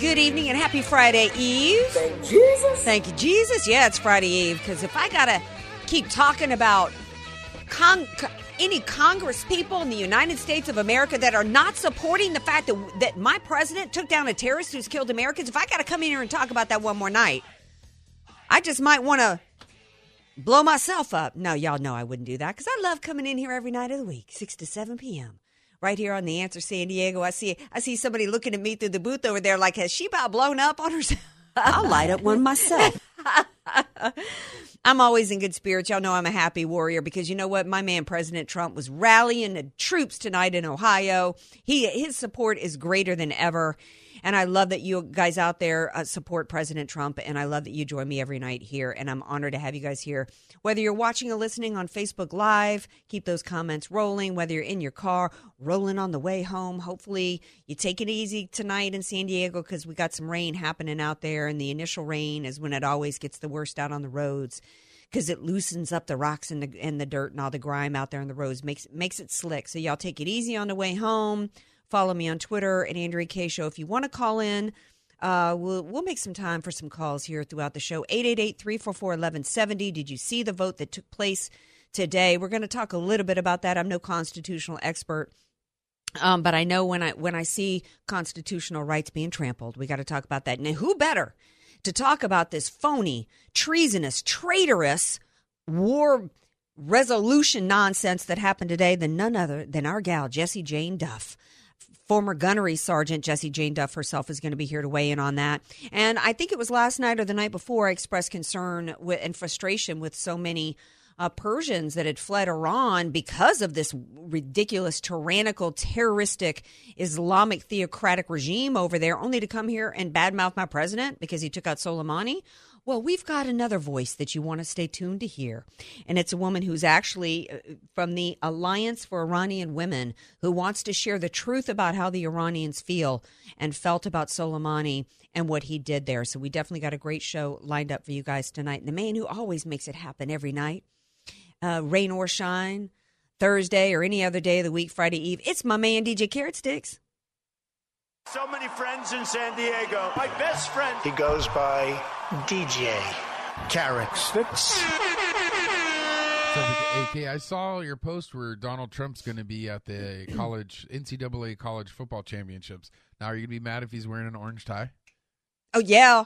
Good evening and happy Friday Eve. Thank you, Jesus. Thank you, Jesus. Yeah, it's Friday Eve because if I gotta keep talking about con- any Congress people in the United States of America that are not supporting the fact that that my president took down a terrorist who's killed Americans, if I gotta come in here and talk about that one more night, I just might want to blow myself up. No, y'all know I wouldn't do that because I love coming in here every night of the week, six to seven p.m. Right here on the Answer San Diego. I see I see somebody looking at me through the booth over there like, has she about blown up on herself? I'll light up one myself. I'm always in good spirits. Y'all know I'm a happy warrior because you know what? My man President Trump was rallying the troops tonight in Ohio. He his support is greater than ever. And I love that you guys out there uh, support President Trump. And I love that you join me every night here. And I'm honored to have you guys here. Whether you're watching or listening on Facebook Live, keep those comments rolling. Whether you're in your car, rolling on the way home, hopefully you take it easy tonight in San Diego because we got some rain happening out there. And the initial rain is when it always gets the worst out on the roads because it loosens up the rocks and the and the dirt and all the grime out there on the roads makes makes it slick. So y'all take it easy on the way home. Follow me on Twitter at Andrea Kaye Show. If you want to call in, uh, we'll we'll make some time for some calls here throughout the show. 888-344-1170. Did you see the vote that took place today? We're going to talk a little bit about that. I'm no constitutional expert. Um, but I know when I when I see constitutional rights being trampled, we got to talk about that. And who better to talk about this phony, treasonous, traitorous war resolution nonsense that happened today than none other than our gal Jessie Jane Duff. Former gunnery sergeant Jessie Jane Duff herself is going to be here to weigh in on that. And I think it was last night or the night before I expressed concern and frustration with so many uh, Persians that had fled Iran because of this ridiculous, tyrannical, terroristic Islamic theocratic regime over there, only to come here and badmouth my president because he took out Soleimani. Well, we've got another voice that you want to stay tuned to hear. And it's a woman who's actually uh, from the Alliance for Iranian Women who wants to share the truth about how the Iranians feel and felt about Soleimani and what he did there. So we definitely got a great show lined up for you guys tonight. And the man who always makes it happen every night, uh, rain or shine, Thursday or any other day of the week, Friday Eve, it's my man DJ Carrot Sticks. So many friends in San Diego. My best friend. He goes by DJ Carrot Sticks. AK, I saw your post where Donald Trump's going to be at the college NCAA college football championships. Now, are you going to be mad if he's wearing an orange tie? Oh yeah.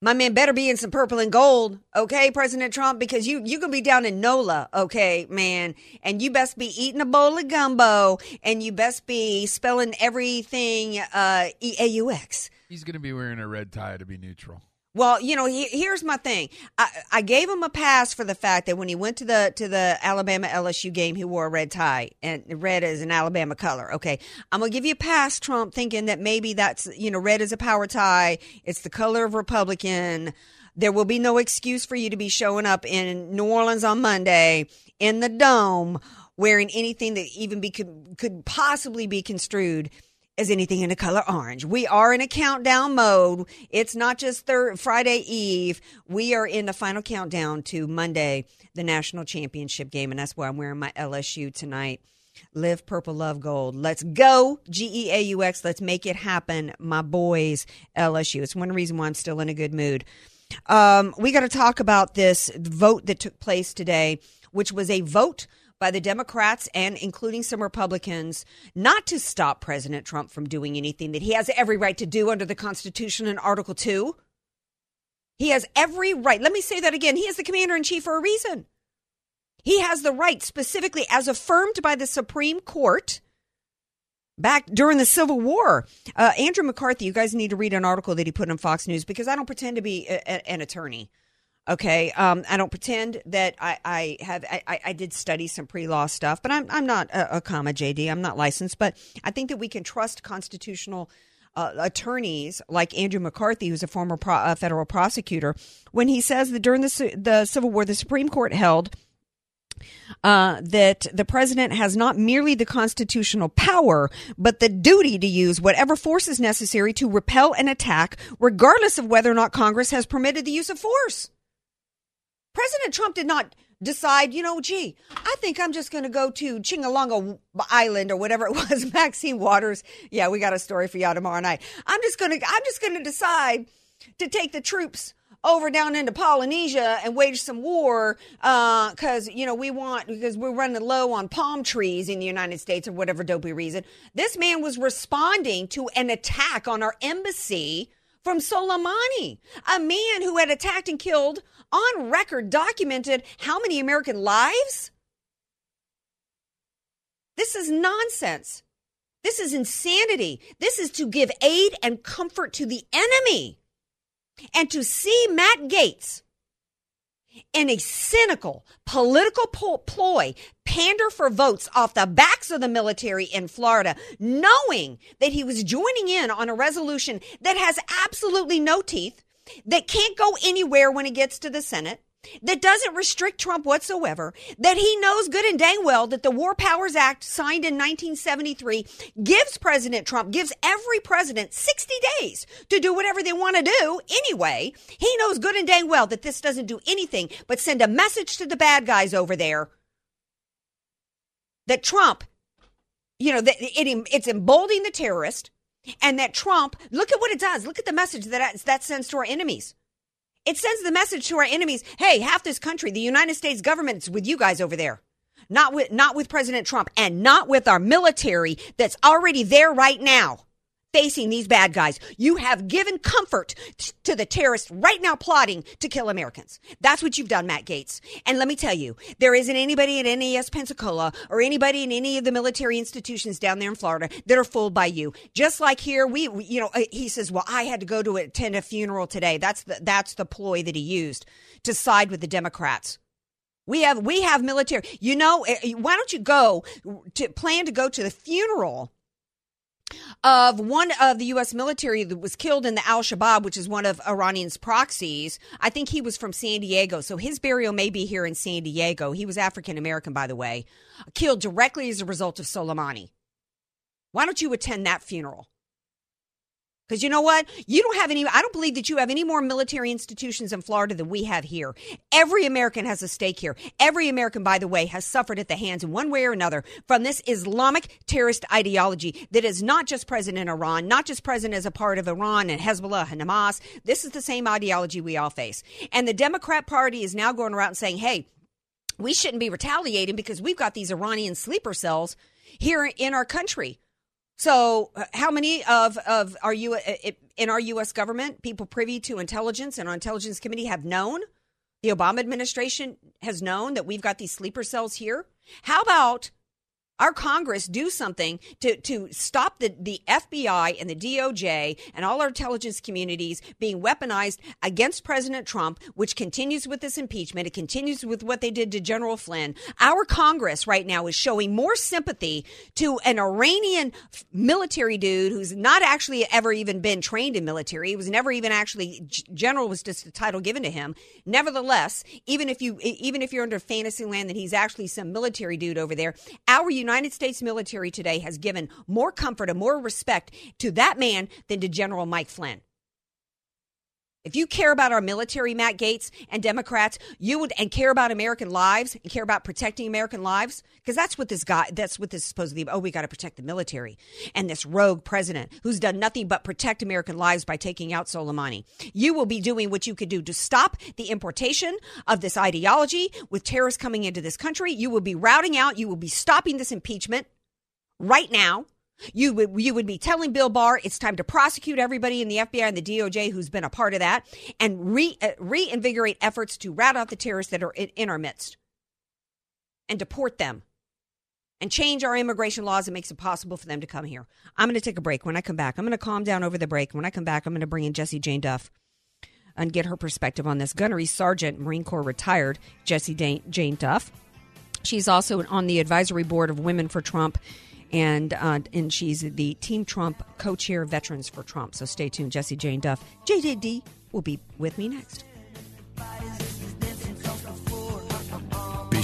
My man better be in some purple and gold, okay, President Trump, because you you gonna be down in NOLA, okay, man, and you best be eating a bowl of gumbo, and you best be spelling everything uh, E A U X. He's going to be wearing a red tie to be neutral. Well, you know, he, here's my thing. I, I gave him a pass for the fact that when he went to the to the Alabama LSU game, he wore a red tie, and red is an Alabama color. Okay, I'm gonna give you a pass, Trump, thinking that maybe that's you know, red is a power tie. It's the color of Republican. There will be no excuse for you to be showing up in New Orleans on Monday in the dome wearing anything that even be could, could possibly be construed as anything in the color orange. We are in a countdown mode. It's not just third Friday Eve. We are in the final countdown to Monday, the national championship game, and that's why I'm wearing my LSU tonight. Live purple, love gold. Let's go, G E A U X. Let's make it happen, my boys, LSU. It's one reason why I'm still in a good mood. Um, we got to talk about this vote that took place today, which was a vote by the Democrats and including some Republicans not to stop President Trump from doing anything that he has every right to do under the Constitution and Article 2. He has every right. Let me say that again. He is the commander in chief for a reason. He has the right, specifically as affirmed by the Supreme Court back during the Civil War. Uh, Andrew McCarthy, you guys need to read an article that he put on Fox News because I don't pretend to be a, a, an attorney. Okay, um, I don't pretend that I, I have. I, I did study some pre-law stuff, but I'm I'm not a, a comma JD. I'm not licensed, but I think that we can trust constitutional uh, attorneys like Andrew McCarthy, who's a former pro- uh, federal prosecutor, when he says that during the, the Civil War, the Supreme Court held uh, that the president has not merely the constitutional power, but the duty to use whatever force is necessary to repel an attack, regardless of whether or not Congress has permitted the use of force. President Trump did not decide, you know, gee, I think I'm just going to go to Chingalonga Island or whatever it was. Maxine Waters. Yeah, we got a story for y'all tomorrow night. I'm just going to, I'm just going to decide to take the troops over down into Polynesia and wage some war because, uh, you know, we want, because we're running low on palm trees in the United States or whatever dopey reason. This man was responding to an attack on our embassy from Soleimani, a man who had attacked and killed on record, documented how many American lives? This is nonsense. This is insanity. This is to give aid and comfort to the enemy. And to see Matt Gaetz in a cynical political ploy pander for votes off the backs of the military in Florida, knowing that he was joining in on a resolution that has absolutely no teeth, that can't go anywhere when it gets to the Senate, that doesn't restrict Trump whatsoever, that he knows good and dang well that the War Powers Act signed in 1973 gives President Trump, gives every president 60 days to do whatever they want to do anyway. He knows good and dang well that this doesn't do anything but send a message to the bad guys over there that Trump, you know, that it, it's emboldening the terrorist and that Trump, look at what it does. Look at the message that that sends to our enemies. It sends the message to our enemies, hey, half this country, the United States government's with you guys over there. Not with not with President Trump and not with our military that's already there right now facing these bad guys. You have given comfort to the terrorists right now plotting to kill Americans. That's what you've done, Matt Gaetz. And let me tell you, there isn't anybody at NAS Pensacola or anybody in any of the military institutions down there in Florida that are fooled by you. Just like here, we, we you know, uh, he says, well, I had to go to attend a funeral today. That's the, that's the ploy that he used to side with the Democrats. We have we have military. You know, eh, why don't you go to plan to go to the funeral of one of the U.S. military that was killed in the Al Shabaab, which is one of Iranian's proxies. I think he was from San Diego, so his burial may be here in San Diego. He was African American, by the way, killed directly as a result of Soleimani. Why don't you attend that funeral? Because you know what? You don't have any, I don't believe that you have any more military institutions in Florida than we have here. Every American has a stake here. Every American, by the way, has suffered at the hands in one way or another from this Islamic terrorist ideology that is not just present in Iran, not just present as a part of Iran and Hezbollah and Hamas. This is the same ideology we all face. And the Democrat Party is now going around saying, hey, we shouldn't be retaliating because we've got these Iranian sleeper cells here in our country. So, uh, how many of of are you in our U.S. government people privy to intelligence and our intelligence committee have known? The Obama administration has known that we've got these sleeper cells here. How about our Congress do something to, to stop the, the FBI and the DOJ and all our intelligence communities being weaponized against President Trump, which continues with this impeachment. It continues with what they did to General Flynn. Our Congress right now is showing more sympathy to an Iranian military dude who's not actually ever even been trained in military. He was never even actually, general was just a title given to him. Nevertheless, even if you, even if you're under fantasy land that he's actually some military dude over there, our United States military today has given more comfort and more respect to that man than to General Mike Flynn. If you care about our military, Matt Gaetz and Democrats, you would and care about American lives and care about protecting American lives, because that's what this guy, that's what this is. Oh, we got to protect the military and this rogue president who's done nothing but protect American lives by taking out Soleimani. You will be doing what you could do to stop the importation of this ideology with terrorists coming into this country. You will be routing out, you will be stopping this impeachment right now you would you would be telling Bill Barr it's time to prosecute everybody in the FBI and the DOJ who's been a part of that, and re, uh, reinvigorate efforts to rat out the terrorists that are in, in our midst, and deport them, and change our immigration laws that makes it possible for them to come here. I'm going to take a break. When I come back, I'm going to calm down over the break. When I come back, I'm going to bring in Jessie Jane Duff and get her perspective on this. Gunnery Sergeant, Marine Corps retired, Jessie Jane Duff. She's also on the advisory board of Women for Trump and uh, and she's the Team Trump co-chair Veterans for Trump. So stay tuned. Jessie Jane Duff, JJD, will be with me next.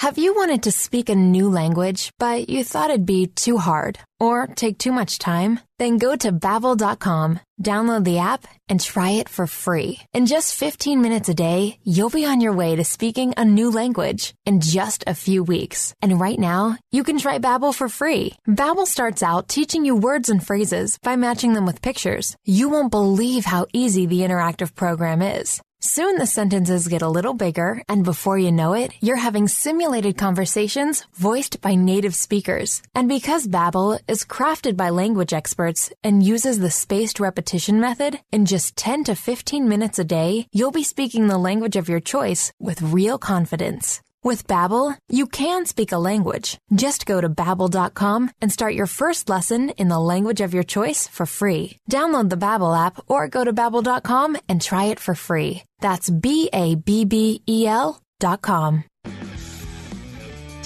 Have you wanted to speak a new language, but you thought it'd be too hard or take too much time? Then go to Babbel.com, download the app, and try it for free. In just 15 minutes a day, you'll be on your way to speaking a new language in just a few weeks. And right now, you can try Babbel for free. Babbel starts out teaching you words and phrases by matching them with pictures. You won't believe how easy the interactive program is. Soon the sentences get a little bigger, and before you know it, you're having simulated conversations voiced by native speakers. And because Babbel is crafted by language experts and uses the spaced repetition method, in just 10 to 15 minutes a day, you'll be speaking the language of your choice with real confidence. With Babbel, you can speak a language. Just go to babbel.com and start your first lesson in the language of your choice for free. Download the Babbel app or go to babbel.com and try it for free. That's B A B B E L dot com.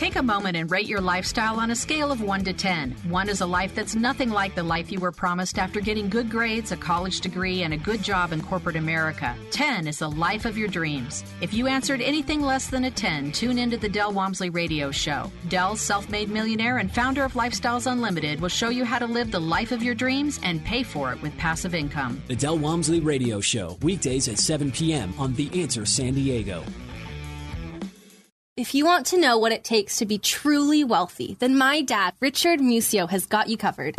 Take a moment and rate your lifestyle on a scale of 1 to 10. 1 is a life that's nothing like the life you were promised after getting good grades, a college degree, and a good job in corporate America. 10 is the life of your dreams. If you answered anything less than a 10, tune into the Del Walmsley Radio Show. Del's self made millionaire and founder of Lifestyles Unlimited will show you how to live the life of your dreams and pay for it with passive income. The Del Walmsley Radio Show, weekdays at 7 p.m. on The Answer San Diego. If you want to know what it takes to be truly wealthy, then my dad, Richard Musio, has got you covered.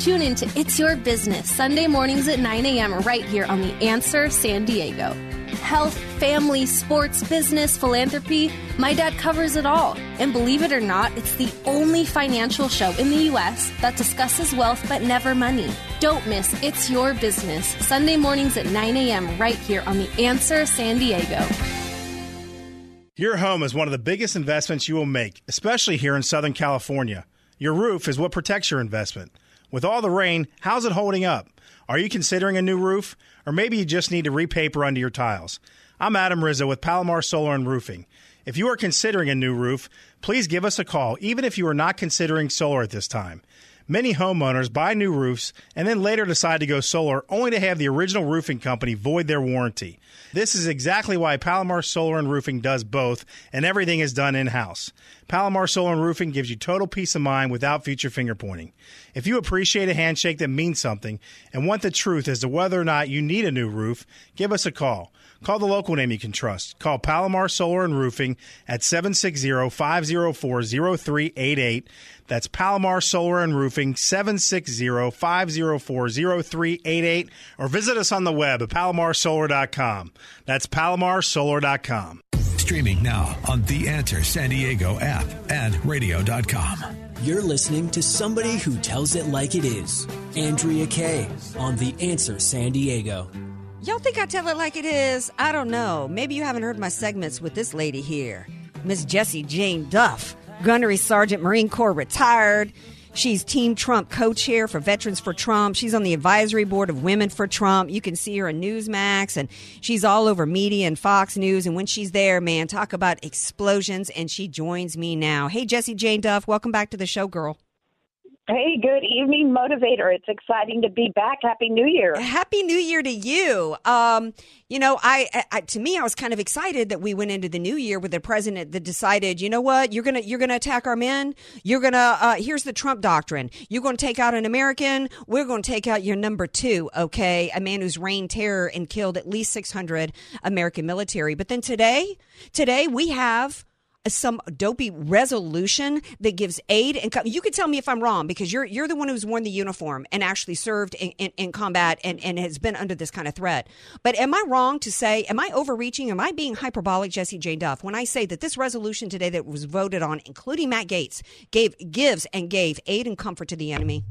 Tune in to It's Your Business, Sunday mornings at 9 a.m. right here on The Answer San Diego. Health, family, sports, business, philanthropy, my dad covers it all. And believe it or not, it's the only financial show in the U.S. that discusses wealth but never money. Don't miss It's Your Business, Sunday mornings at 9 a.m. right here on The Answer San Diego. Your home is one of the biggest investments you will make, especially here in Southern California. Your roof is what protects your investment. With all the rain, how's it holding up? Are you considering a new roof? Or maybe you just need to repaper under your tiles? I'm Adam Rizzo with Palomar Solar and Roofing. If you are considering a new roof, please give us a call, even if you are not considering solar at this time. Many homeowners buy new roofs and then later decide to go solar only to have the original roofing company void their warranty. This is exactly why Palomar Solar and Roofing does both, and everything is done in house. Palomar Solar and Roofing gives you total peace of mind without future finger pointing. If you appreciate a handshake that means something and want the truth as to whether or not you need a new roof, give us a call. Call the local name you can trust. Call Palomar Solar and Roofing at 760 504 0388. That's Palomar Solar and Roofing, 760 504 0388. Or visit us on the web at palomarsolar.com. That's palomarsolar.com. Streaming now on The Answer San Diego app and radio.com. You're listening to somebody who tells it like it is. Andrea Kaye on The Answer San Diego. Y'all think I tell it like it is? I don't know. Maybe you haven't heard my segments with this lady here, Miss Jessie Jane Duff, Gunnery Sergeant, Marine Corps retired. She's Team Trump co chair for Veterans for Trump. She's on the advisory board of Women for Trump. You can see her on Newsmax, and she's all over media and Fox News. And when she's there, man, talk about explosions. And she joins me now. Hey, Jessie Jane Duff, welcome back to the show, girl. Hey, good evening, motivator. It's exciting to be back. Happy New Year. Happy New Year to you. Um, you know, I, I, to me, I was kind of excited that we went into the new year with a president that decided, you know what, you're gonna you're gonna attack our men. You're gonna uh, here's the Trump doctrine. You're gonna take out an American. We're gonna take out your number two. Okay, a man who's reigned terror and killed at least 600 American military. But then today, today we have some dopey resolution that gives aid and you can tell me if I'm wrong because you're you're the one who's worn the uniform and actually served in, in, in, combat and, and has been under this kind of threat. But am I wrong to say, am I overreaching? Am I being hyperbolic, Jessie Jane Duff, when I say that this resolution today that was voted on, including Matt Gaetz, gave gives and gave aid and comfort to the enemy?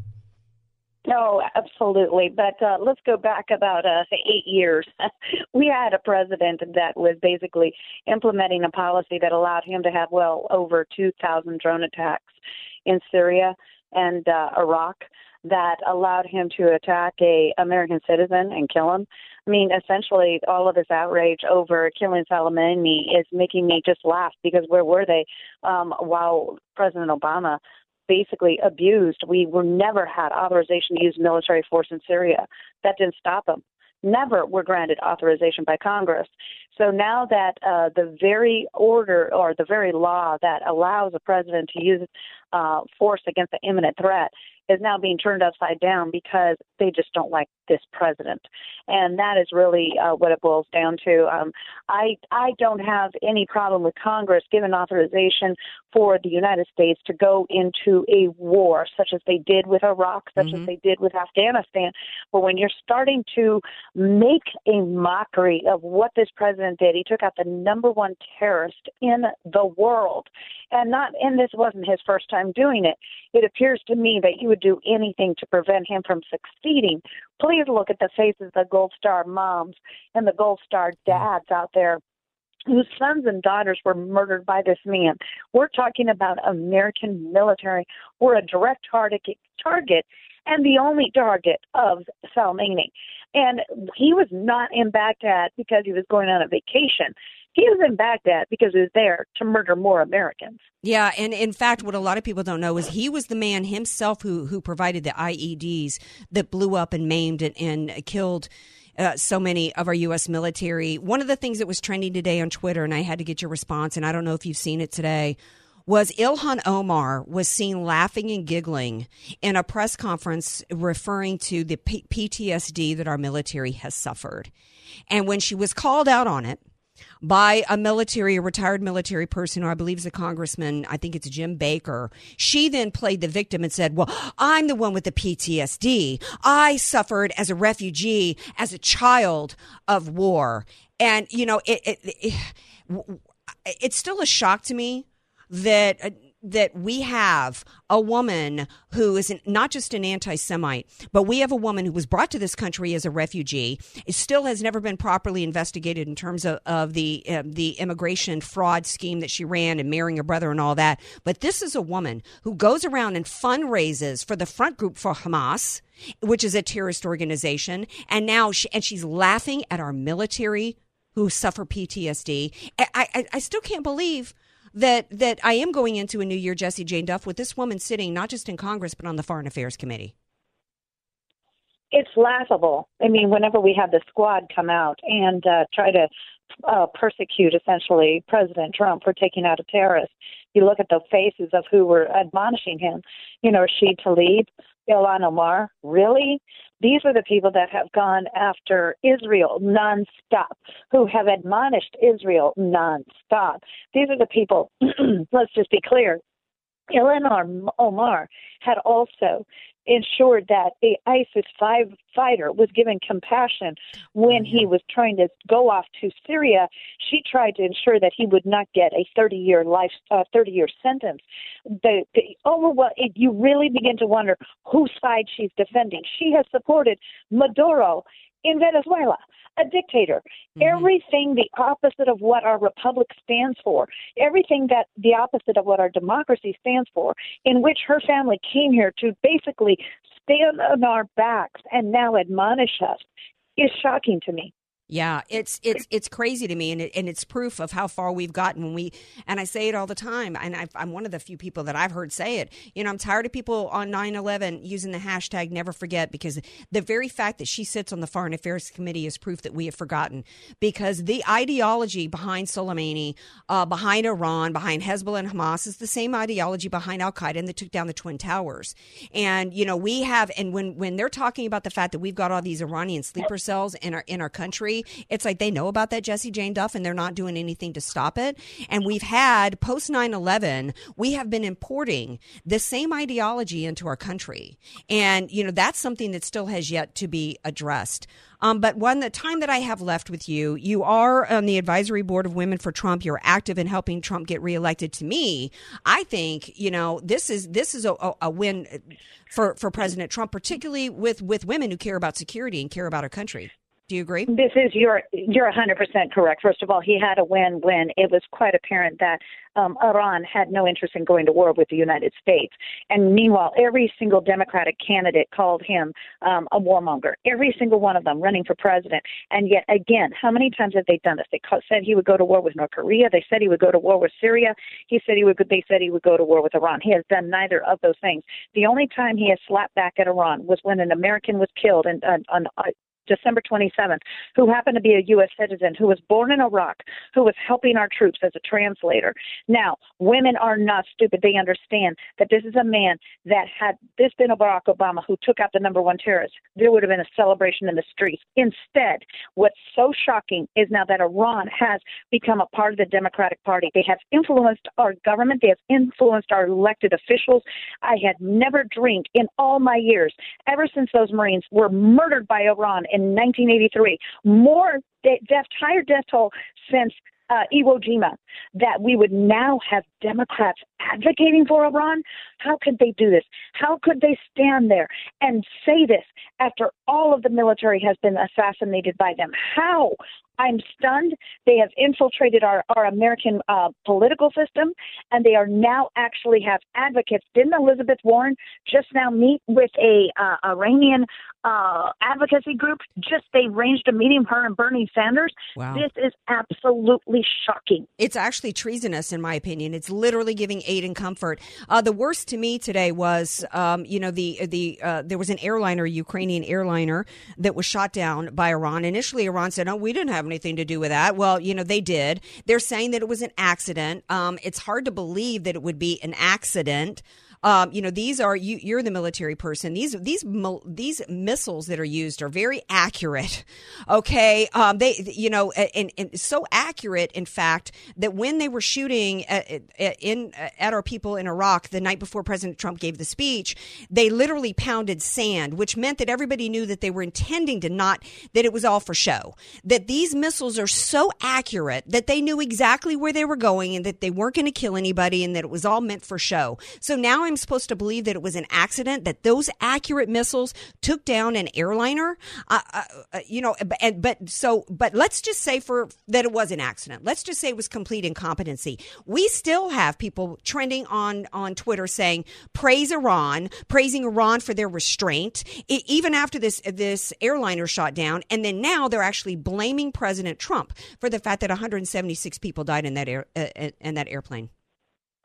No, absolutely. But uh, let's go back about uh, eight years. we had a president that was basically implementing a policy that allowed him to have well over 2,000 drone attacks in Syria and uh, Iraq that allowed him to attack a American citizen and kill him. I mean, essentially, all of this outrage over killing Soleimani is making me just laugh because where were they um, while President Obama basically abused. We were never had authorization to use military force in Syria. That didn't stop them. Never were granted authorization by Congress. So now that uh, the very order or the very law that allows a president to use uh, force against an imminent threat is now being turned upside down because they just don't like this president, and that is really uh, what it boils down to. Um, I I don't have any problem with Congress giving authorization for the United States to go into a war, such as they did with Iraq, such mm-hmm. as they did with Afghanistan. But when you're starting to make a mockery of what this president did, he took out the number one terrorist in the world, and not and this wasn't his first time doing it. It appears to me that you would do anything to prevent him from succeeding. Please look at the faces of the Gold Star moms and the Gold Star mm-hmm. dads out there whose sons and daughters were murdered by this man. We're talking about American military. We're a direct target, target and the only target of Soleimani. And he was not in Baghdad because he was going on a vacation. He was in Baghdad because he was there to murder more Americans. Yeah, and in fact, what a lot of people don't know is he was the man himself who who provided the IEDs that blew up and maimed and, and killed. Uh, so many of our U.S. military. One of the things that was trending today on Twitter, and I had to get your response, and I don't know if you've seen it today, was Ilhan Omar was seen laughing and giggling in a press conference referring to the P- PTSD that our military has suffered. And when she was called out on it, by a military, a retired military person, who I believe is a congressman. I think it's Jim Baker. She then played the victim and said, Well, I'm the one with the PTSD. I suffered as a refugee, as a child of war. And, you know, it, it, it it's still a shock to me that uh, that we have a woman who is not just an anti-Semite, but we have a woman who was brought to this country as a refugee. It still has never been properly investigated in terms of, of the uh, the immigration fraud scheme that she ran and marrying her brother and all that. But this is a woman who goes around and fundraises for the front group for Hamas, which is a terrorist organization, and now she, and she's laughing at our military who suffer PTSD. I, I, I still can't believe that that I am going into a new year, Jessie Jane Duff, with this woman sitting not just in Congress but on the Foreign Affairs Committee. It's laughable. I mean, whenever we have the squad come out and uh, try to uh, persecute essentially President Trump for taking out a terrorist, you look at the faces of who were admonishing him. You know, Rashid Tlaib, Ilhan Omar. Really? These are the people that have gone after Israel nonstop, who have admonished Israel nonstop. These are the people, let's just be clear, Ilhan Omar had also ensured that a ISIS fighter was given compassion when he was trying to go off to Syria. She tried to ensure that he would not get a 30 year life, uh, 30 year sentence. The, the overwhelm, it, you really begin to wonder whose side she's defending. She has supported Maduro in Venezuela a dictator. Mm-hmm. Everything the opposite of what our republic stands for, everything that the opposite of what our democracy stands for, in which her family came here to basically stand on our backs and now admonish us, is shocking to me. Yeah, it's it's it's crazy to me, and it, and it's proof of how far we've gotten. When we and I say it all the time, and i am one of the few people that I've heard say it. You know, I'm tired of people on 9/11 using the hashtag Never Forget because the very fact that she sits on the Foreign Affairs Committee is proof that we have forgotten. Because the ideology behind Soleimani, uh, behind Iran, behind Hezbollah and Hamas is the same ideology behind Al Qaeda and that took down the Twin Towers. And you know, we have, and when when they're talking about the fact that we've got all these Iranian sleeper cells in our in our country it's like they know about that Jessie Jane Duff and they're not doing anything to stop it. And we've had post 9 11, we have been importing the same ideology into our country. And, you know, that's something that still has yet to be addressed. Um, but one, the time that I have left with you, you are on the advisory board of Women for Trump. You're active in helping Trump get reelected. To me, I think you know this is this is a, a win for for President Trump, particularly with with women who care about security and care about our country. Do you agree? This is you're you're 100% correct. First of all, he had a win when it was quite apparent that um, Iran had no interest in going to war with the United States. And meanwhile, every single Democratic candidate called him um, a warmonger. Every single one of them running for president. And yet again, how many times have they done this? They said he would go to war with North Korea. They said he would go to war with Syria. He said he would. They said he would go to war with Iran. He has done neither of those things. The only time he has slapped back at Iran was when an American was killed and on, on December 27th, who happened to be a U.S. citizen who was born in Iraq, who was helping our troops as a translator. Now, women are not stupid. They understand that this is a man that had this been a Barack Obama who took out the number one terrorist, there would have been a celebration in the streets. Instead, what's so shocking is now that Iran has become a part of the Democratic Party. They have influenced our government, they have influenced our elected officials. I had never dreamed in all my years, ever since those Marines were murdered by Iran in in 1983, more death, higher death toll since uh, Iwo Jima, that we would now have Democrats advocating for Iran. How could they do this? How could they stand there and say this after all of the military has been assassinated by them? How? I'm stunned. They have infiltrated our, our American uh, political system, and they are now actually have advocates. Didn't Elizabeth Warren just now meet with a uh, Iranian uh, advocacy group? Just they arranged a meeting her and Bernie Sanders. Wow. This is absolutely shocking. It's actually treasonous, in my opinion. It's literally giving aid and comfort. Uh, the worst to me today was, um, you know, the the uh, there was an airliner, Ukrainian airliner, that was shot down by Iran. Initially, Iran said, "No, we didn't have anything to do with that." Well, you know, they did. They're saying that it was an accident. Um, it's hard to believe that it would be an accident. Um, you know, these are you, you're the military person. These these these missiles that are used are very accurate. Okay, um, they you know, and, and so accurate, in fact, that when they were shooting at, at, in at our people in Iraq the night before President Trump gave the speech, they literally pounded sand, which meant that everybody knew that they were intending to not that it was all for show. That these missiles are so accurate that they knew exactly where they were going and that they weren't going to kill anybody and that it was all meant for show. So now I'm supposed to believe that it was an accident, that those accurate missiles took down an airliner. Uh, uh, uh you know, and, but so, but let's just say for that it was an accident. Let's just say it was complete incompetency. We still have people trending on on Twitter saying praise Iran, praising Iran for their restraint, it, even after this this airliner shot down, and then now they're actually blaming President Trump for the fact that 176 people died in that air uh, in that airplane.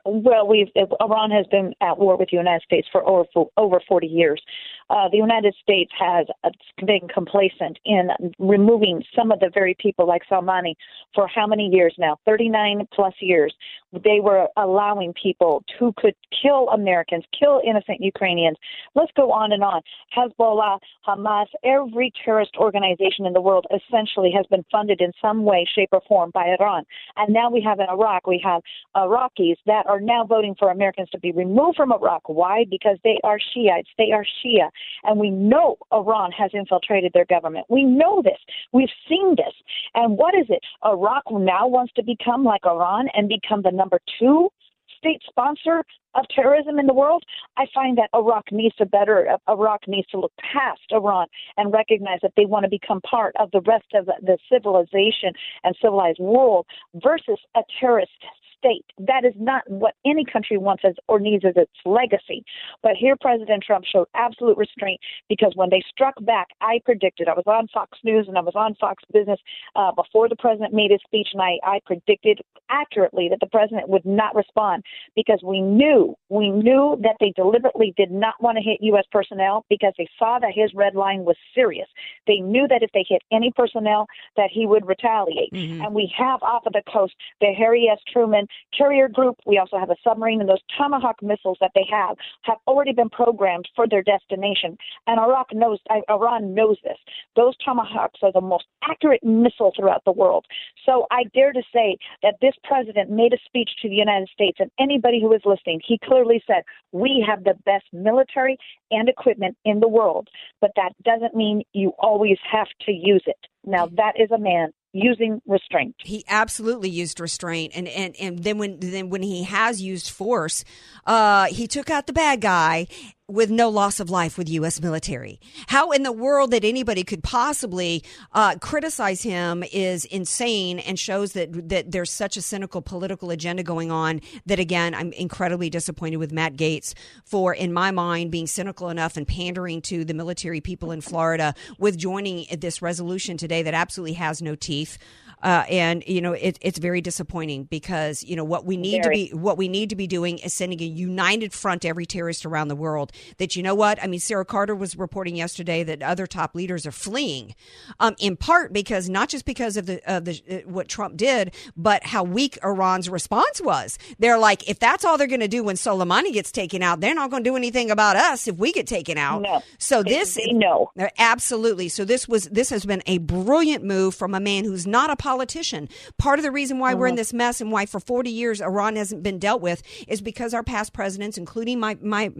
Well, we've Iran has been at war with the United States for over for over 40 years. Uh, the United States has uh, been complacent in removing some of the very people like Soleimani for how many years now? 39 plus years. They were allowing people who could kill Americans, kill innocent Ukrainians. Let's go on and on. Hezbollah, Hamas, every terrorist organization in the world essentially has been funded in some way, shape, or form by Iran. And now we have in Iraq, we have Iraqis that are now voting for Americans to be removed from Iraq. Why? Because they are Shiites. They are Shia. And we know Iran has infiltrated their government. We know this. We've seen this. And what is it? Iraq now wants to become like Iran and become the number two state sponsor of terrorism in the world, I find that Iraq needs to better, Iraq needs to look past Iran and recognize that they want to become part of the rest of the civilization and civilized world versus a terrorist state. That is not what any country wants as or needs as its legacy. But here, President Trump showed absolute restraint because when they struck back, I predicted. I was on Fox News and I was on Fox Business uh, before the president made his speech, and I, I predicted accurately that the president would not respond because we knew we knew that they deliberately did not want to hit U.S. personnel because they saw that his red line was serious. They knew that if they hit any personnel, that he would retaliate. Mm-hmm. And we have off of the coast the Harry S. Truman carrier group. We also have a submarine, and those Tomahawk missiles that they have have already been programmed for their destination. And Iraq knows, Iran knows this. Those Tomahawks are the most accurate missile throughout the world. So I dare to say that this president made a speech to the United States, and anybody who is listening, he clearly said, We have the best military and equipment in the world, but that doesn't mean you always have to use it. Now, that is a man using restraint. He absolutely used restraint, and and and then when then when he has used force, uh, he took out the bad guy with no loss of life with U.S. military. How in the world that anybody could possibly uh, criticize him is insane and shows that that there's such a cynical political agenda going on. That again, I'm incredibly disappointed with Matt Gaetz for, in my mind, being cynical enough and pandering to the military people in Florida with joining this resolution today that absolutely has no teeth. Uh, and you know it, it's very disappointing because you know what we need very. to be what we need to be doing is sending a united front to every terrorist around the world. That you know what I mean. Sarah Carter was reporting yesterday that other top leaders are fleeing, um, in part because not just because of the of the uh, what Trump did, but how weak Iran's response was. They're like, if that's all they're going to do when Soleimani gets taken out, they're not going to do anything about us if we get taken out. No. So this no absolutely. So this was this has been a brilliant move from a man who's not a politician. Part of the reason why we're in uh-huh. this mess and why for 40 years Iran hasn't been dealt with is because our past presidents, including my my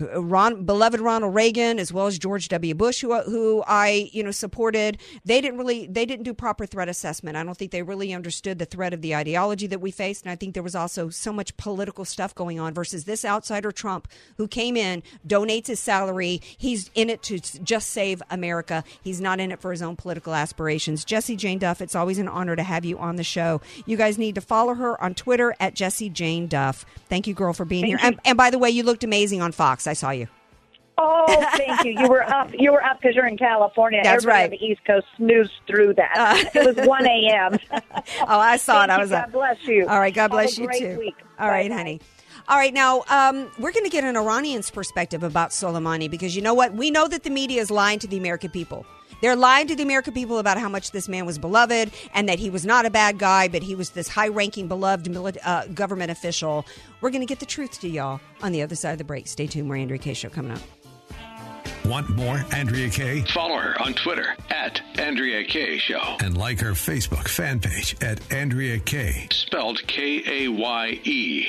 Ron, beloved Ronald Reagan, as well as George W. Bush, who uh, who I you know supported, they didn't really they didn't do proper threat assessment. I don't think they really understood the threat of the ideology that we faced, and I think there was also so much political stuff going on. Versus this outsider Trump, who came in, donates his salary, he's in it to just save America. He's not in it for his own political aspirations. Jessie Jane Duff, it's always an honor to have you on the show. You guys need to follow her on Twitter at Jessie Jane Duff. Thank you, girl, for being Thank here. And, and by the way, you looked amazing on Fox. I saw you. Oh, thank you. You were up. You were up because you're in California. That's Everybody right. on the East Coast snoozed through that. Uh, it was one a.m. oh, I saw it. I was. You. God bless you. All right. God bless you too. Week. All right, Bye-bye. honey. All right, now um, we're going to get an Iranian's perspective about Soleimani because you know what? We know that the media is lying to the American people. They're lying to the American people about how much this man was beloved and that he was not a bad guy, but he was this high ranking, beloved mili- uh, government official. We're going to get the truth to y'all on the other side of the break. Stay tuned. More Andrea Kaye Show coming up. Want more Andrea Kaye? Follow her on Twitter at Andrea Kaye Show. And like her Facebook fan page at Andrea Kaye. Spelled K A Y E.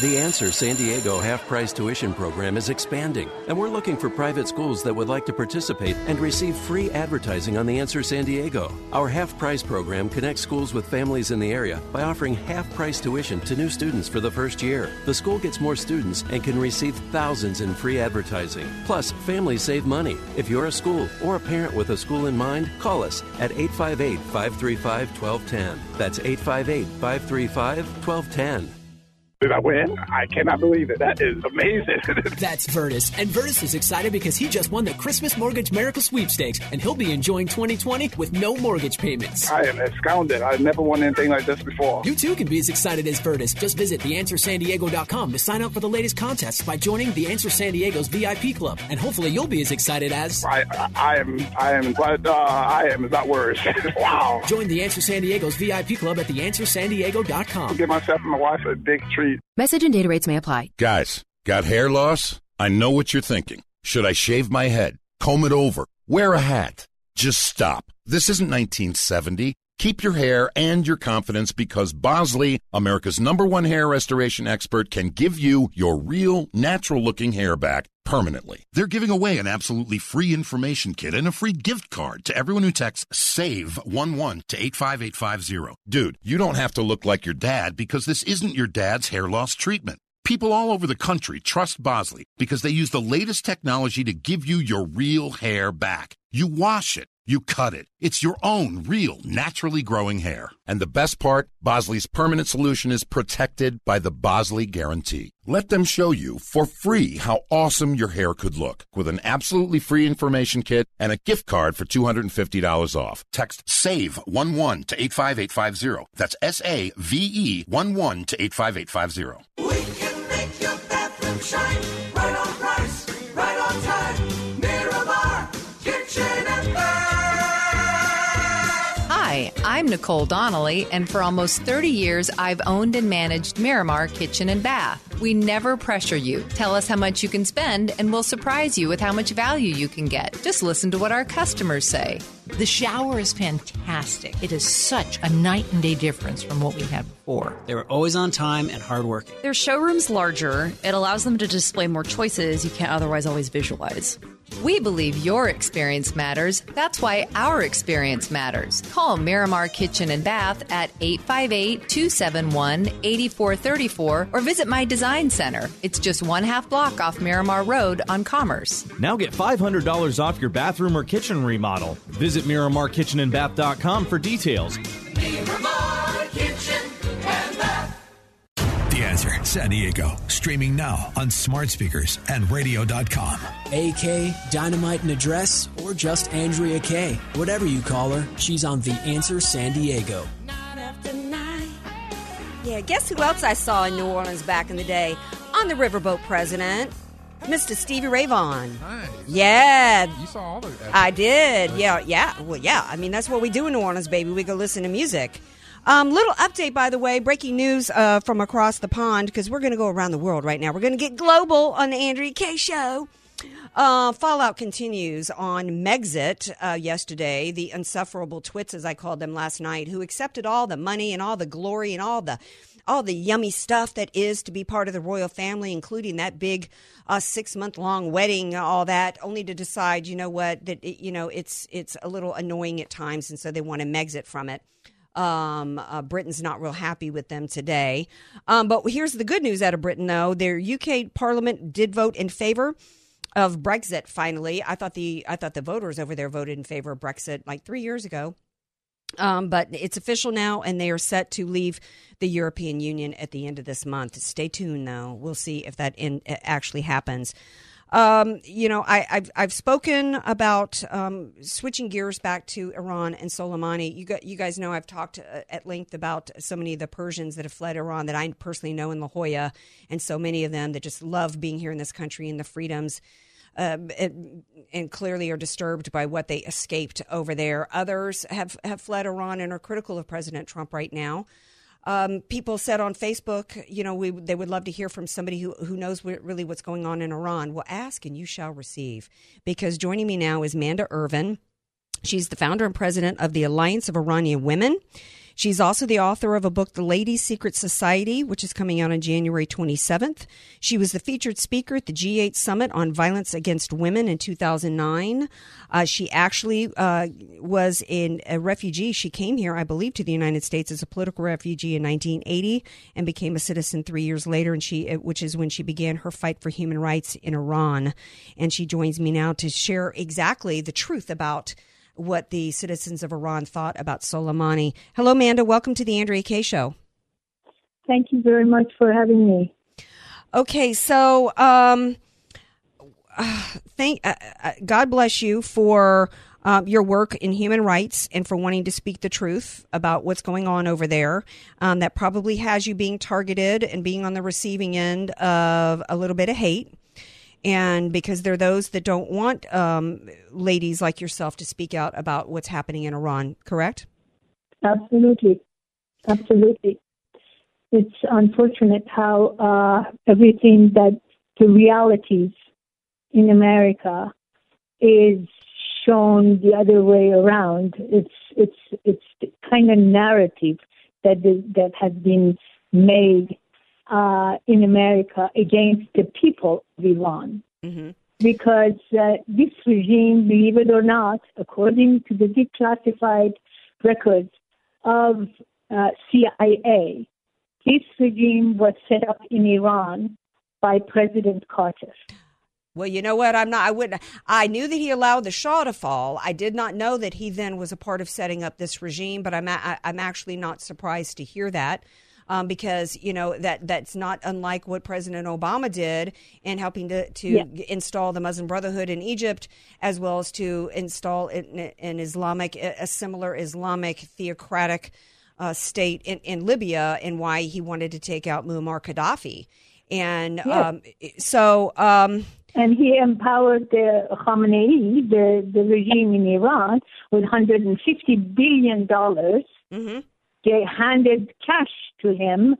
The Answer San Diego half price tuition program is expanding, and we're looking for private schools that would like to participate and receive free advertising on The Answer San Diego. Our half price program connects schools with families in the area by offering half price tuition to new students for the first year. The school gets more students and can receive thousands in free advertising. Plus, families save money. If you're a school or a parent with a school in mind, call us at 858 535 1210. That's 858 535 1210. Did I win? I cannot believe it. That is amazing. That's Vertus, and Vertus is excited because he just won the Christmas Mortgage Miracle Sweepstakes, and he'll be enjoying 2020 with no mortgage payments. I am astounded. I've never won anything like this before. You too can be as excited as Vertus. Just visit theanswersandiego.com to sign up for the latest contests by joining The Answer San Diego's VIP club, and hopefully you'll be as excited as I, I, I am. I am. Uh, I am. Not words. wow. Join The Answer San Diego's VIP club at theanswersandiego.com. Give myself and my wife a big treat. Message and data rates may apply. Guys, got hair loss? I know what you're thinking. Should I shave my head, comb it over, wear a hat? Just stop. This isn't 1970. Keep your hair and your confidence because Bosley, America's number one hair restoration expert, can give you your real, natural looking hair back permanently. They're giving away an absolutely free information kit and a free gift card to everyone who texts SAVE11 to 85850. Dude, you don't have to look like your dad because this isn't your dad's hair loss treatment. People all over the country trust Bosley because they use the latest technology to give you your real hair back. You wash it. You cut it. It's your own real, naturally growing hair. And the best part Bosley's permanent solution is protected by the Bosley Guarantee. Let them show you for free how awesome your hair could look with an absolutely free information kit and a gift card for $250 off. Text SAVE11 to 85850. That's S A V E 11 to 85850. We can make your bathroom shine. I'm Nicole Donnelly, and for almost 30 years, I've owned and managed Miramar Kitchen and Bath. We never pressure you. Tell us how much you can spend, and we'll surprise you with how much value you can get. Just listen to what our customers say. The shower is fantastic. It is such a night and day difference from what we had before. They were always on time and hardworking. Their showroom's larger. It allows them to display more choices you can't otherwise always visualize. We believe your experience matters. That's why our experience matters. Call Miramar Kitchen and Bath at 858 271 8434 or visit my design center. It's just one half block off Miramar Road on Commerce. Now get $500 off your bathroom or kitchen remodel. Visit MiramarKitchenandBath.com for details. Miramar Kitchen and Bath. The Answer San Diego, streaming now on smart speakers and radio.com. AK, Dynamite and Address, or just Andrea Kaye. Whatever you call her, she's on The Answer San Diego. Yeah, guess who else I saw in New Orleans back in the day? On the Riverboat President, Mr. Stevie Ray Vaughan. Nice. Yeah. You saw all of that. I did. Yeah, yeah. Well, yeah. I mean, that's what we do in New Orleans, baby. We go listen to music. Um, little update, by the way, breaking news uh, from across the pond because we're going to go around the world right now. We're going to get global on the Andrea Kaye Show. Uh, fallout continues on Megxit uh, yesterday, the insufferable twits, as I called them last night, who accepted all the money and all the glory and all the all the yummy stuff that is to be part of the royal family, including that big uh, six month long wedding, all that, only to decide, you know what, that it, you know it's it's a little annoying at times, and so they want to Megxit from it. Um, uh, Britain's not real happy with them today. Um, but here's the good news out of Britain, though: their UK Parliament did vote in favor of Brexit. Finally, I thought the I thought the voters over there voted in favor of Brexit like three years ago. Um, but it's official now, and they are set to leave the European Union at the end of this month. Stay tuned, though. We'll see if that in, actually happens. Um, you know, I, have I've spoken about um, switching gears back to Iran and Soleimani. You got, you guys know I've talked uh, at length about so many of the Persians that have fled Iran that I personally know in La Jolla, and so many of them that just love being here in this country and the freedoms. Um, and, and clearly are disturbed by what they escaped over there. Others have, have fled Iran and are critical of President Trump right now. Um, people said on Facebook, you know, we, they would love to hear from somebody who, who knows what, really what's going on in Iran. Well, ask and you shall receive. Because joining me now is Manda Ervin. She's the founder and president of the Alliance of Iranian Women. She's also the author of a book, The Ladies' Secret Society, which is coming out on January 27th. She was the featured speaker at the G8 Summit on Violence Against Women in 2009. Uh, she actually uh, was in a refugee. She came here, I believe, to the United States as a political refugee in 1980 and became a citizen three years later, and she, which is when she began her fight for human rights in Iran. And she joins me now to share exactly the truth about what the citizens of Iran thought about Soleimani. Hello, Amanda. Welcome to the Andrea Kaye Show. Thank you very much for having me. Okay, so um, uh, thank uh, uh, God bless you for um, your work in human rights and for wanting to speak the truth about what's going on over there. Um, that probably has you being targeted and being on the receiving end of a little bit of hate. And because there are those that don't want um, ladies like yourself to speak out about what's happening in Iran, correct? Absolutely. Absolutely. It's unfortunate how uh, everything that the realities in America is shown the other way around. It's it's it's the kind of narrative that is, that has been made uh, in America against the people of Iran. Mm-hmm. Because uh, this regime, believe it or not, according to the declassified records of uh, CIA, this regime was set up in Iran by President Carter. Well, you know what? I'm not. I wouldn't. I knew that he allowed the Shah to fall. I did not know that he then was a part of setting up this regime. But I'm a, I'm actually not surprised to hear that. Um, because you know that that's not unlike what President Obama did in helping to, to Yeah. install the Muslim Brotherhood in Egypt, as well as to install an, an Islamic, a similar Islamic theocratic uh, state in, in Libya, and why he wanted to take out Muammar Gaddafi. And Yes. um, so, um, And he empowered the Khamenei, the, the regime in Iran, with 150 billion dollars. Mm-hmm. They handed cash to him,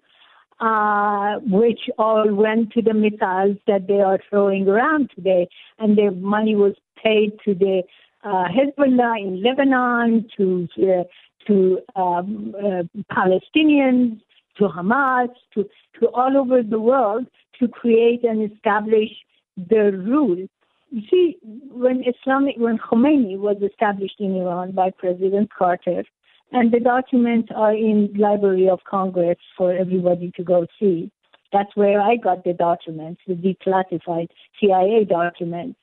uh, which all went to the missiles that they are throwing around today, and the money was paid to the uh, Hezbollah in Lebanon, to uh, to um, uh, Palestinians, to Hamas, to to all over the world to create and establish the rule. You see, when Islamic, when Khomeini was established in Iran by President Carter, and the documents are in Library of Congress for everybody to go see. That's where I got the documents, the declassified CIA documents.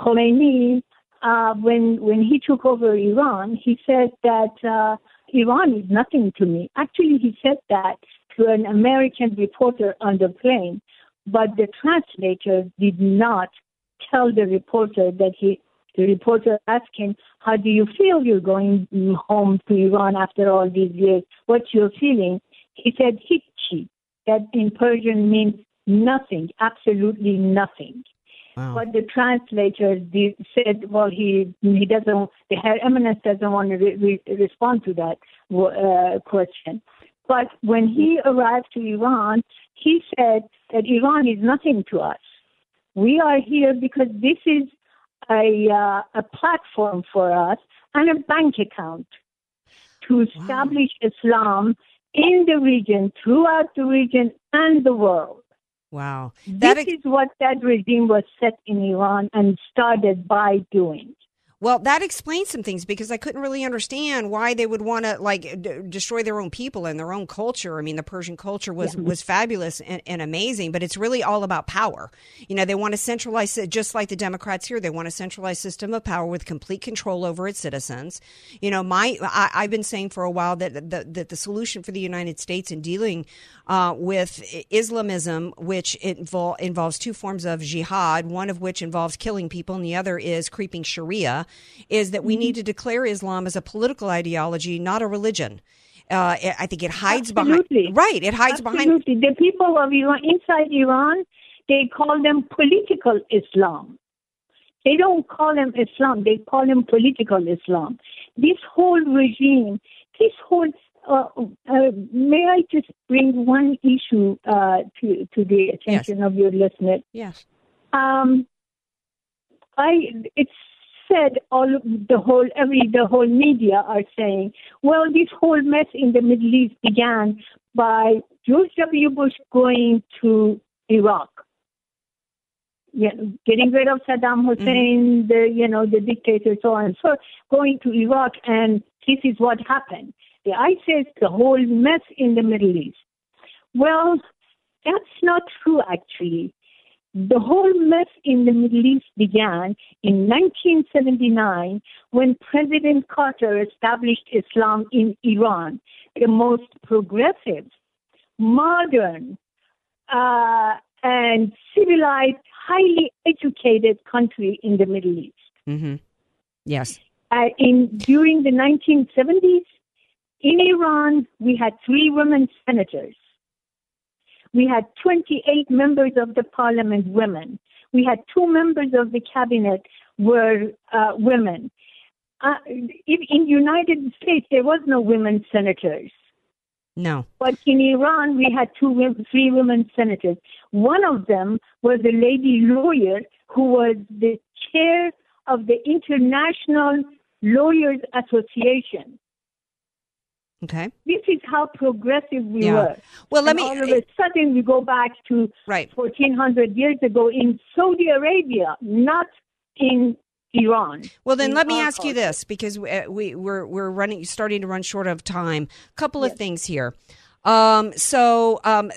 Khomeini, uh, when when he took over Iran, he said that uh, Iran is nothing to me. Actually, he said that to an American reporter on the plane, but the translator did not tell the reporter that he. The reporter asked him, "How do you feel? You're going home to Iran after all these years. What's your feeling?" He said, "Hichi." That in Persian means nothing, absolutely nothing. But the translator did, said, well, he he doesn't, the Her Eminence doesn't want to re- re- respond to that uh, question. But when he arrived to Iran, he said that Iran is nothing to us. We are here because this is a uh, a platform for us and a bank account to establish Islam in the region, throughout the region and the world. Wow. This is what that regime was set in Iran and started by doing. Well, that explains some things because I couldn't really understand why they would want to like d- destroy their own people and their own culture. I mean, the Persian culture was Yeah. was fabulous and, and amazing, but it's really all about power. You know, they want to centralize it just like the Democrats here. They want a centralized system of power with complete control over its citizens. You know, my I, I've been saying for a while that the, that the solution for the United States in dealing uh, with Islamism, which invol- involves two forms of jihad, one of which involves killing people, and the other is creeping Sharia, is that we need to declare Islam as a political ideology, not a religion. Uh, I think it hides Absolutely. behind right. It hides behind Absolutely. The people of Iran, inside Iran, they call them political Islam. They don't call them Islam, they call them political Islam. This whole regime, this whole uh, uh, may I just bring one issue uh, to to the attention of your listeners? Yes. Um, I it's said all of the whole every the whole media are saying, well, this whole mess in the Middle East began by George W. Bush going to Iraq. Yeah, getting rid of Saddam mm-hmm. Hussein, the you know the dictator, so on and so, going to Iraq, and this is what happened. The ISIS, the whole mess in the Middle East. Well, that's not true actually. The whole mess in the Middle East began in 1979 when President Carter established Islam in Iran, the most progressive modern, uh, and civilized, highly educated country in the Middle East. Mm-hmm. Yes. Uh, in during the 1970s, in Iran, we had three women senators. We had 28 members of the parliament women. We had two members of the cabinet were uh, women. Uh, in United States, there was no women senators. No. But in Iran, we had two, three women senators. One of them was a lady lawyer who was the chair of the International Lawyers Association. Okay. This is how progressive we Yeah. were. Well, let And me- All of a sudden, we go back to right. 1400 years ago in Saudi Arabia, not in Iran. Well, then let me ask you this because we, we we're we're running starting to run short of time. A couple of things here. Um, so, um,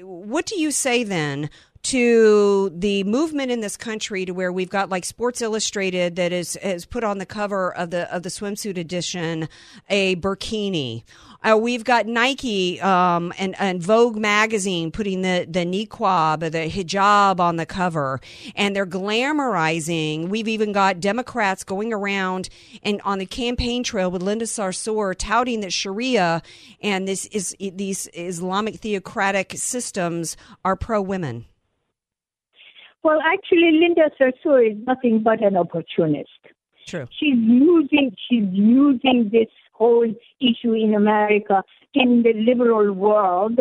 what do you say then to the movement in this country to where we've got like Sports Illustrated that is has put on the cover of the of the swimsuit edition a burkini. Uh, we've got Nike um, and, and Vogue magazine putting the, the niqab, the hijab on the cover, and they're glamorizing. We've even got Democrats going around and on the campaign trail with Linda Sarsour touting that Sharia and this is these Islamic theocratic systems are pro women. Well, actually, Linda Sarsour is nothing but an opportunist. True. She's using she's using this whole issue in America in the liberal world,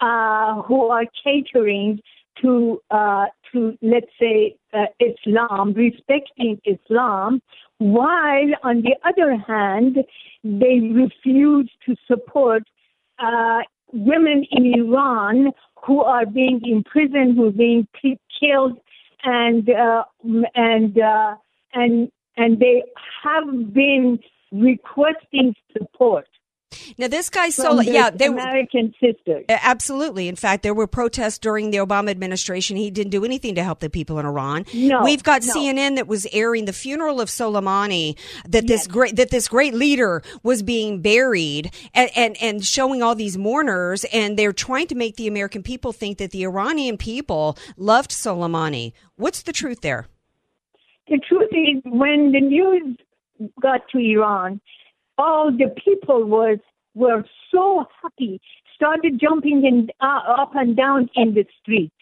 uh, who are catering to uh, to let's say uh, Islam, respecting Islam, while on the other hand they refuse to support uh, women in Iran who are being imprisoned, who are being ki- killed, and uh, and uh, and and they have been requesting support. Now this guy their yeah, they American sisters. Absolutely. In fact, there were protests during the Obama administration. He didn't do anything to help the people in Iran. No, We've got no. CNN that was airing the funeral of Soleimani that this great that this great leader was being buried and, and and showing all these mourners and they're trying to make the American people think that the Iranian people loved Soleimani. What's the truth there? The truth is, when the news got to Iran, all the people was were so happy, started jumping in, uh, up and down in the street,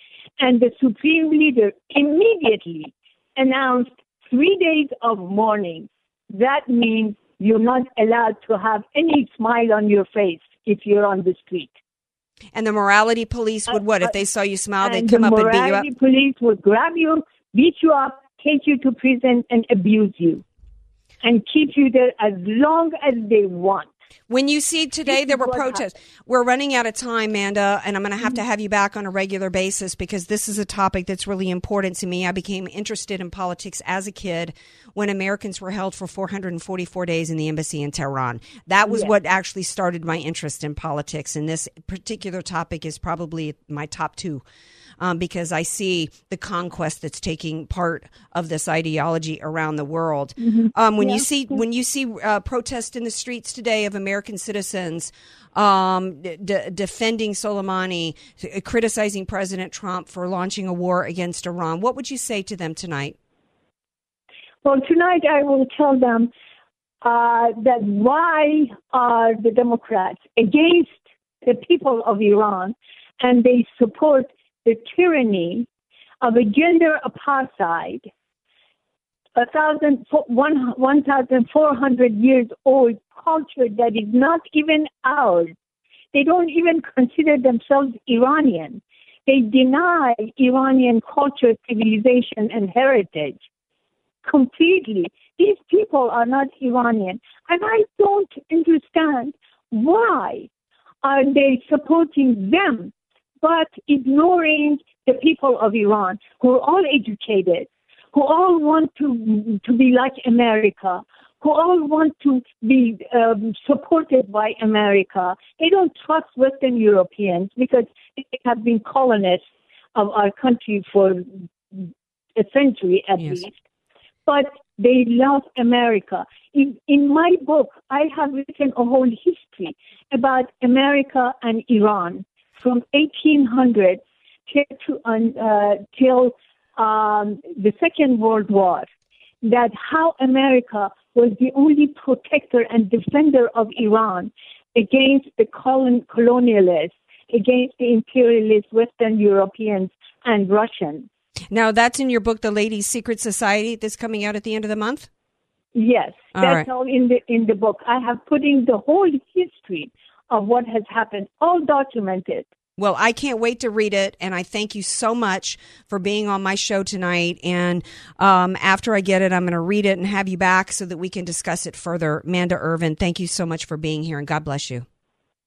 and the supreme leader immediately announced three days of mourning. That means you're not allowed to have any smile on your face if you're on the street. And the morality police would what if they saw you smile? They'd come the up and beat you up. The morality police would grab you, beat you up, take you to prison, and abuse you, and keep you there as long as they want. When you see today, there were protests. We're running out of time, Manda, and I'm going to have to Mm-hmm. have you back on a regular basis because this is a topic that's really important to me. I became interested in politics as a kid when Americans were held for 444 days in the embassy in Tehran. That was Yes. what actually started my interest in politics, and this particular topic is probably my top two. Um, because I see the conquest that's taking part of this ideology around the world. Mm-hmm. Um, when you see when you see uh, protests in the streets today of American citizens um, defending Soleimani, criticizing President Trump for launching a war against Iran, what would you say to them tonight? Well, tonight I will tell them uh, that why are the Democrats against the people of Iran and they support the tyranny of a gender apartheid, a thousand, one, 1,400 years old culture that is not even ours. They don't even consider themselves Iranian. They deny Iranian culture, civilization, and heritage completely. These people are not Iranian. And I don't understand why are they supporting them but ignoring the people of Iran who are all educated, who all want to to be like America, who all want to be um, supported by America. They don't trust Western Europeans because they have been colonists of our country for a century at least but they love America. In, in my book, I have written a whole history about America and Iran from 1800 till, to, uh, till um, the Second World War that how America was the only protector and defender of Iran against the colon- colonialists, against the imperialist Western Europeans and Russians. Now, that's in your book, The Ladies' Secret Society, that's coming out at the end of the month? Yes, All that's right. all in the in the book. I have put in the whole history of what has happened, all documented. Well, I can't wait to read it, and I thank you so much for being on my show tonight. And um, after I get it, I'm going to read it and have you back so that we can discuss it further. Manda Ervin, thank you so much for being here, and God bless you.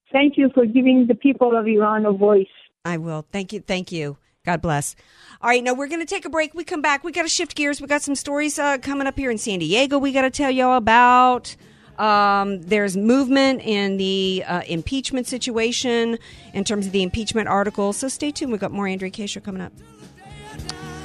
Thank you for giving the people of Iran a voice. I will. Thank you. Thank you. God bless. All right, now we're going to take a break. We come back. We got to shift gears. We got some stories uh, coming up here in San Diego. We got to tell y'all about. Um, there's movement in the uh, impeachment situation in terms of the impeachment article. So stay tuned. We've got more Andrea Kaye. Coming up.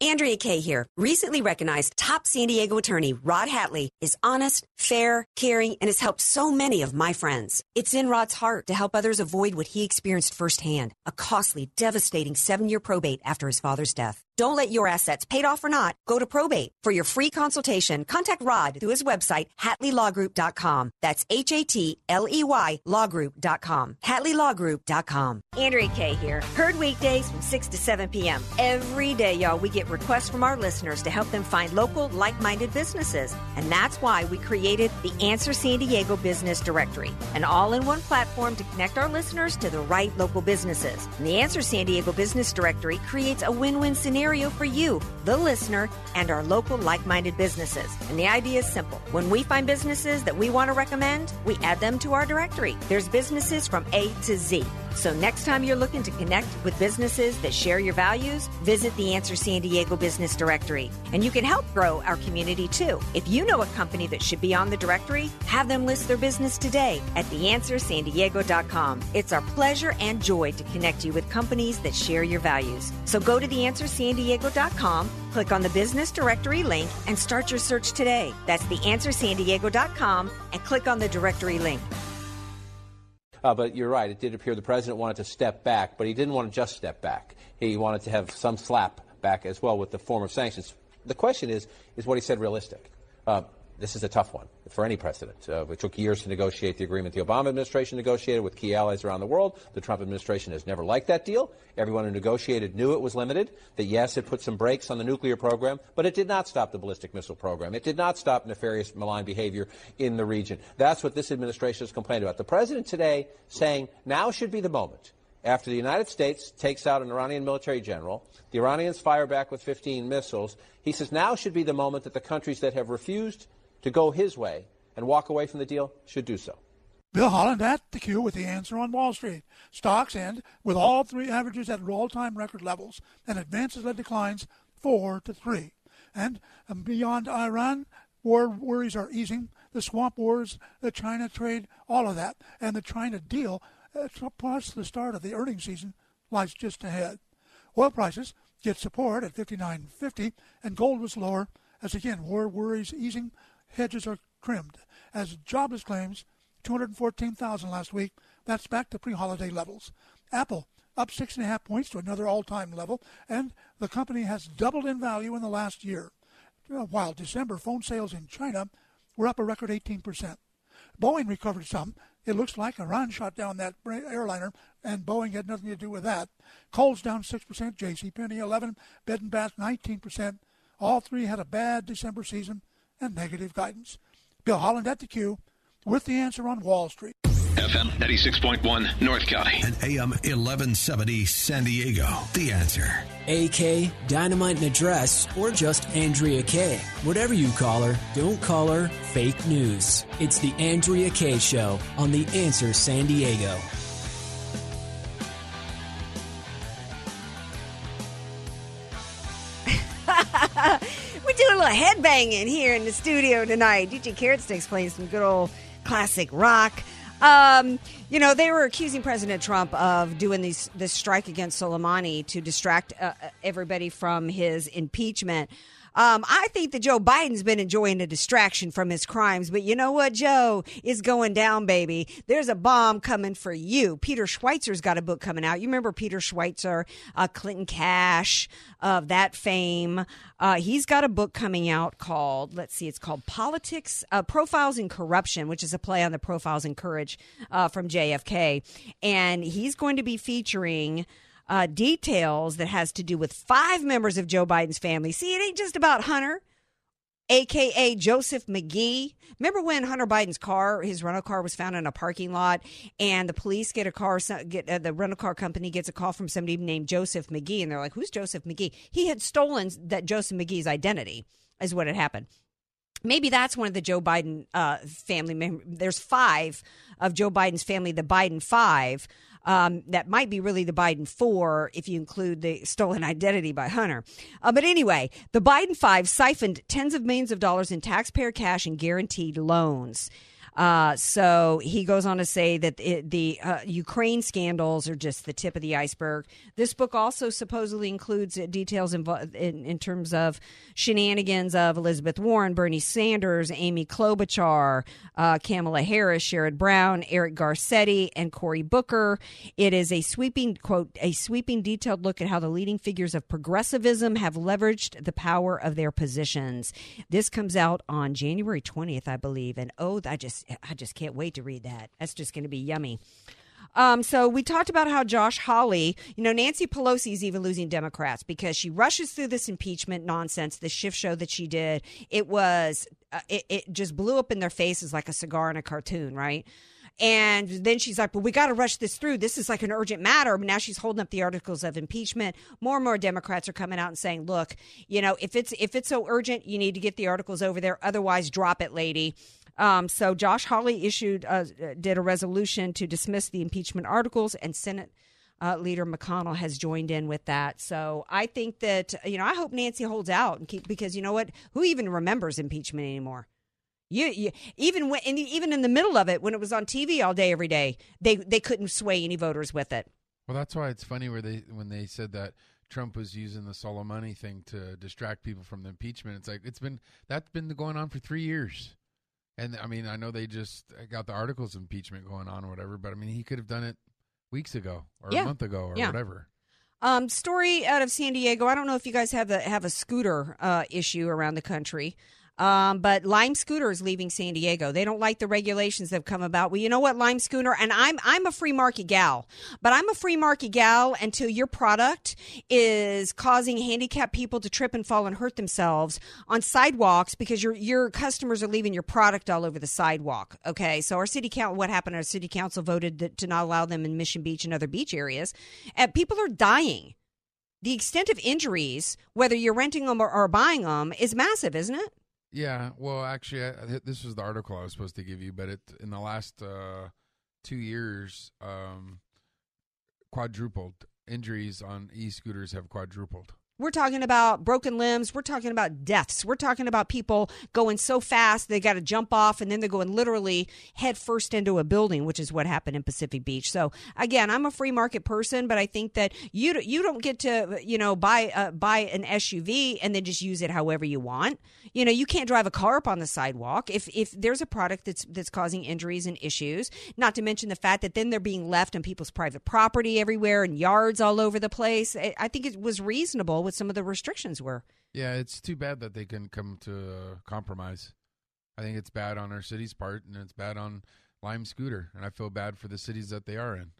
Andrea Kaye here. Recently recognized top San Diego attorney Rod Hatley is honest, fair, caring, and has helped so many of my friends. It's in Rod's heart to help others avoid what he experienced firsthand a costly, devastating seven year probate after his father's death. Don't let your assets, paid off or not, go to probate. For your free consultation, contact Rod through his website, HatleyLawGroup.com. That's H A T L E Y LawGroup.com. HatleyLawGroup.com. Andrea Kaye here. Heard weekdays from 6 to 7 p.m. Every day, y'all, we get requests from our listeners to help them find local, like minded businesses. And that's why we created the Answer San Diego Business Directory, an all in one platform to connect our listeners to the right local businesses. And the Answer San Diego Business Directory creates a win win scenario for you, the listener, and our local like minded businesses. And the idea is simple. When we find businesses that we want to recommend, we add them to our directory. There's businesses from A to Z. So next time you're looking to connect with businesses that share your values, visit the Answer San Diego Business Directory. And you can help grow our community too. If you know a company that should be on the directory, have them list their business today at theanswersandiego.com. It's our pleasure and joy to connect you with companies that share your values. So go to theanswersandiego.com, click on the business directory link, and start your search today. That's theanswersandiego.com and click on the directory link. Uh, but you're right. It did appear the president wanted to step back, but he didn't want to just step back. He wanted to have some slap back as well with the form of sanctions. The question is, is what he said realistic? Uh, this is a tough one for any president. Uh, it took years to negotiate the agreement the Obama administration negotiated with key allies around the world. The Trump administration has never liked that deal. Everyone who negotiated knew it was limited, that yes, it put some brakes on the nuclear program, but it did not stop the ballistic missile program. It did not stop nefarious, malign behavior in the region. That's what this administration has complained about. The president today saying now should be the moment. After the United States takes out an Iranian military general, the Iranians fire back with 15 missiles. He says now should be the moment that the countries that have refused to go his way and walk away from the deal should do so. Bill Holland at the Q with the answer on Wall Street. Stocks end with all three averages at all-time record levels, and advances led declines four to three. And um, beyond Iran, war worries are easing. The swamp wars, the China trade, all of that, and the China deal, uh, plus the start of the earnings season, lies just ahead. Oil prices get support at 59.50, and gold was lower as again war worries easing. Hedges are trimmed as jobless claims 214,000 last week. That's back to pre-holiday levels. Apple up six and a half points to another all-time level, and the company has doubled in value in the last year. Uh, While December phone sales in China were up a record 18%. Boeing recovered some. It looks like Iran shot down that airliner, and Boeing had nothing to do with that. Kohl's down 6%, J.C. Penney 11, Bed and Bath 19%. All three had a bad December season and negative guidance. Bill Holland at the Q with the answer on Wall Street. FM 96.1 North County. And AM 1170 San Diego. The answer. AK, Dynamite and Address, or just Andrea Kaye. Whatever you call her, don't call her fake news. It's the Andrea Kaye Show on The Answer San Diego. Little headbanging here in the studio tonight. DJ Carrot Sticks playing some good old classic rock. Um, you know, they were accusing President Trump of doing these this strike against Soleimani to distract uh, everybody from his impeachment. Um, I think that Joe Biden's been enjoying a distraction from his crimes, but you know what, Joe? is going down, baby. There's a bomb coming for you. Peter Schweizer's got a book coming out. You remember Peter Schweizer, uh, Clinton Cash of that fame. Uh, he's got a book coming out called, let's see, it's called Politics, uh, Profiles in Corruption, which is a play on the profiles in courage uh, from JFK. And he's going to be featuring uh, details that has to do with five members of Joe Biden's family. See, it ain't just about Hunter, aka Joseph McGee. Remember when Hunter Biden's car, his rental car, was found in a parking lot, and the police get a car, get uh, the rental car company gets a call from somebody named Joseph McGee, and they're like, "Who's Joseph McGee?" He had stolen that Joseph McGee's identity, is what had happened. Maybe that's one of the Joe Biden uh, family members. There's five of Joe Biden's family, the Biden five. Um, that might be really the Biden four if you include the stolen identity by Hunter. Uh, but anyway, the Biden five siphoned tens of millions of dollars in taxpayer cash and guaranteed loans. Uh, so he goes on to say that it, the uh, Ukraine scandals are just the tip of the iceberg. This book also supposedly includes uh, details in, in, terms of shenanigans of Elizabeth Warren, Bernie Sanders, Amy Klobuchar, uh, Kamala Harris, Sherrod Brown, Eric Garcetti, and Cory Booker. It is a sweeping quote a sweeping detailed look at how the leading figures of progressivism have leveraged the power of their positions. This comes out on January 20th, I believe, and oh, I just I just can't wait to read that. That's just going to be yummy. Um, so we talked about how Josh Hawley, you know, Nancy Pelosi is even losing Democrats because she rushes through this impeachment nonsense, the shift show that she did. It was, uh, it, it just blew up in their faces like a cigar in a cartoon, right? And then she's like, well, we got to rush this through. This is like an urgent matter. But Now she's holding up the articles of impeachment. More and more Democrats are coming out and saying, look, you know, if it's if it's so urgent, you need to get the articles over there. Otherwise, drop it, lady. Um, so Josh Hawley issued uh, did a resolution to dismiss the impeachment articles, and Senate uh, Leader McConnell has joined in with that. So I think that you know I hope Nancy holds out and keep because you know what? Who even remembers impeachment anymore? You, you even when in, even in the middle of it when it was on TV all day every day, they they couldn't sway any voters with it. Well, that's why it's funny where they when they said that Trump was using the Soleimani thing to distract people from the impeachment. It's like it's been that's been going on for three years. And I mean, I know they just got the articles of impeachment going on or whatever, but I mean, he could have done it weeks ago or Yeah. a month ago or Yeah. whatever. Um, story out of San Diego. I don't know if you guys have a have a scooter uh, issue around the country. Um, but Lime Scooter is leaving San Diego. They don't like the regulations that have come about. Well, you know what, Lime Scooter, and I'm I'm a free market gal, but I'm a free market gal until your product is causing handicapped people to trip and fall and hurt themselves on sidewalks because your your customers are leaving your product all over the sidewalk. Okay, so our city council, what happened? Our city council voted to not allow them in Mission Beach and other beach areas, and people are dying. The extent of injuries, whether you're renting them or, or buying them, is massive, isn't it? Yeah, well, actually, I, this was the article I was supposed to give you, but it in the last uh, two years, um, quadrupled injuries on e-scooters have quadrupled. We're talking about broken limbs. We're talking about deaths. We're talking about people going so fast they got to jump off and then they're going literally head first into a building, which is what happened in Pacific Beach. So again, I'm a free market person, but I think that you you don't get to you know buy uh, buy an SUV and then just use it however you want. You know, you can't drive a car up on the sidewalk if if there's a product that's that's causing injuries and issues. Not to mention the fact that then they're being left on people's private property everywhere and yards all over the place. I I think it was reasonable what some of the restrictions were. Yeah, it's too bad that they can come to a compromise. I think it's bad on our city's part, and it's bad on Lime Scooter, and I feel bad for the cities that they are in.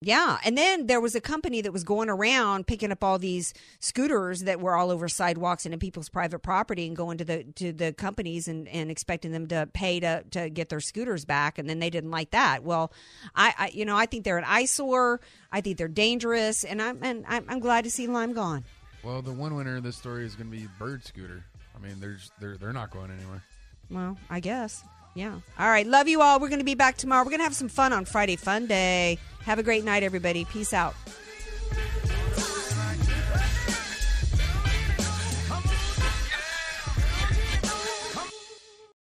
Yeah, and then there was a company that was going around picking up all these scooters that were all over sidewalks and in people's private property, and going to the to the companies and, and expecting them to pay to to get their scooters back, and then they didn't like that. Well, I, I you know I think they're an eyesore. I think they're dangerous, and I'm and I'm, I'm glad to see Lime gone. Well, the one winner of this story is going to be Bird Scooter. I mean, they're they're they're not going anywhere. Well, I guess. Yeah. All right. Love you all. We're going to be back tomorrow. We're going to have some fun on Friday Fun Day. Have a great night, everybody. Peace out.